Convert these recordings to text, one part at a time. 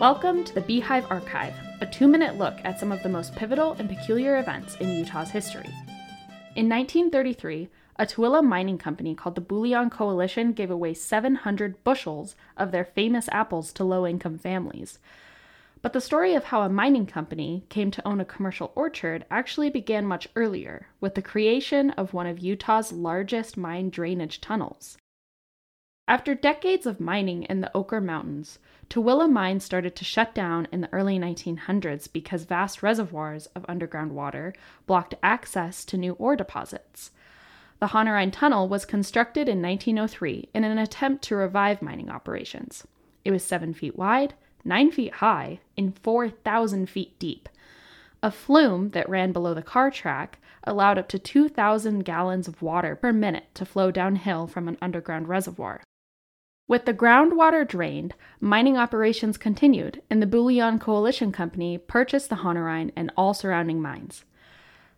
Welcome to the Beehive Archive, a two minute look at some of the most pivotal and peculiar events in Utah's history. In 1933, a Tooele mining company called the Bullion Coalition gave away 700 bushels of their famous apples to low income families. But the story of how a mining company came to own a commercial orchard actually began much earlier, with the creation of one of Utah's largest mine drainage tunnels. After decades of mining in the Oquirrh Mountains, Tooele Mine started to shut down in the early 1900s because vast reservoirs of underground water blocked access to new ore deposits. The Honerine Tunnel was constructed in 1903 in an attempt to revive mining operations. It was 7 feet wide, 9 feet high, and 4,000 feet deep. A flume that ran below the car track allowed up to 2,000 gallons of water per minute to flow downhill from an underground reservoir. With the groundwater drained, mining operations continued, and the Bullion Coalition Company purchased the Honerine and all surrounding mines.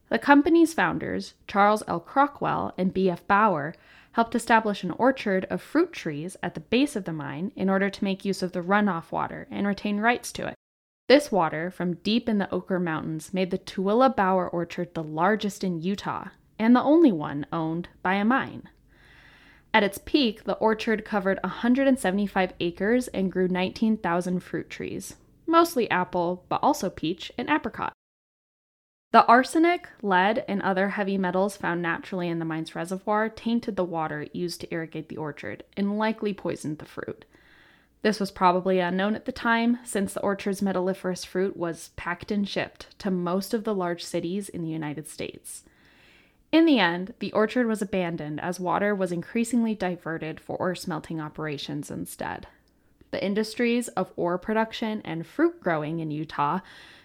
The company's founders, Charles L. Crockwell and B.F. Bauer, helped establish an orchard of fruit trees at the base of the mine in order to make use of the runoff water and retain rights to it. This water from deep in the Oquirrh Mountains made the Tooele Bauer Orchard the largest in Utah and the only one owned by a mine. At its peak, the orchard covered 175 acres and grew 19,000 fruit trees, mostly apple, but also peach and apricot. The arsenic, lead, and other heavy metals found naturally in the mine's reservoir tainted the water used to irrigate the orchard and likely poisoned the fruit. This was probably unknown at the time, since the orchard's metalliferous fruit was packed and shipped to most of the large cities in the United States. In the end, the orchard was abandoned as water was increasingly diverted for ore smelting operations instead. The industries of ore production and fruit growing in Utah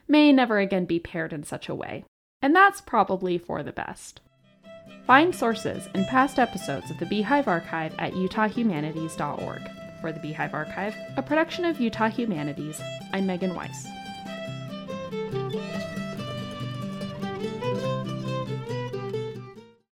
may never again be paired in such a way, and that's probably for the best. Find sources and past episodes of the Beehive Archive at utahhumanities.org. For the Beehive Archive, a production of Utah Humanities, I'm Megan Weiss.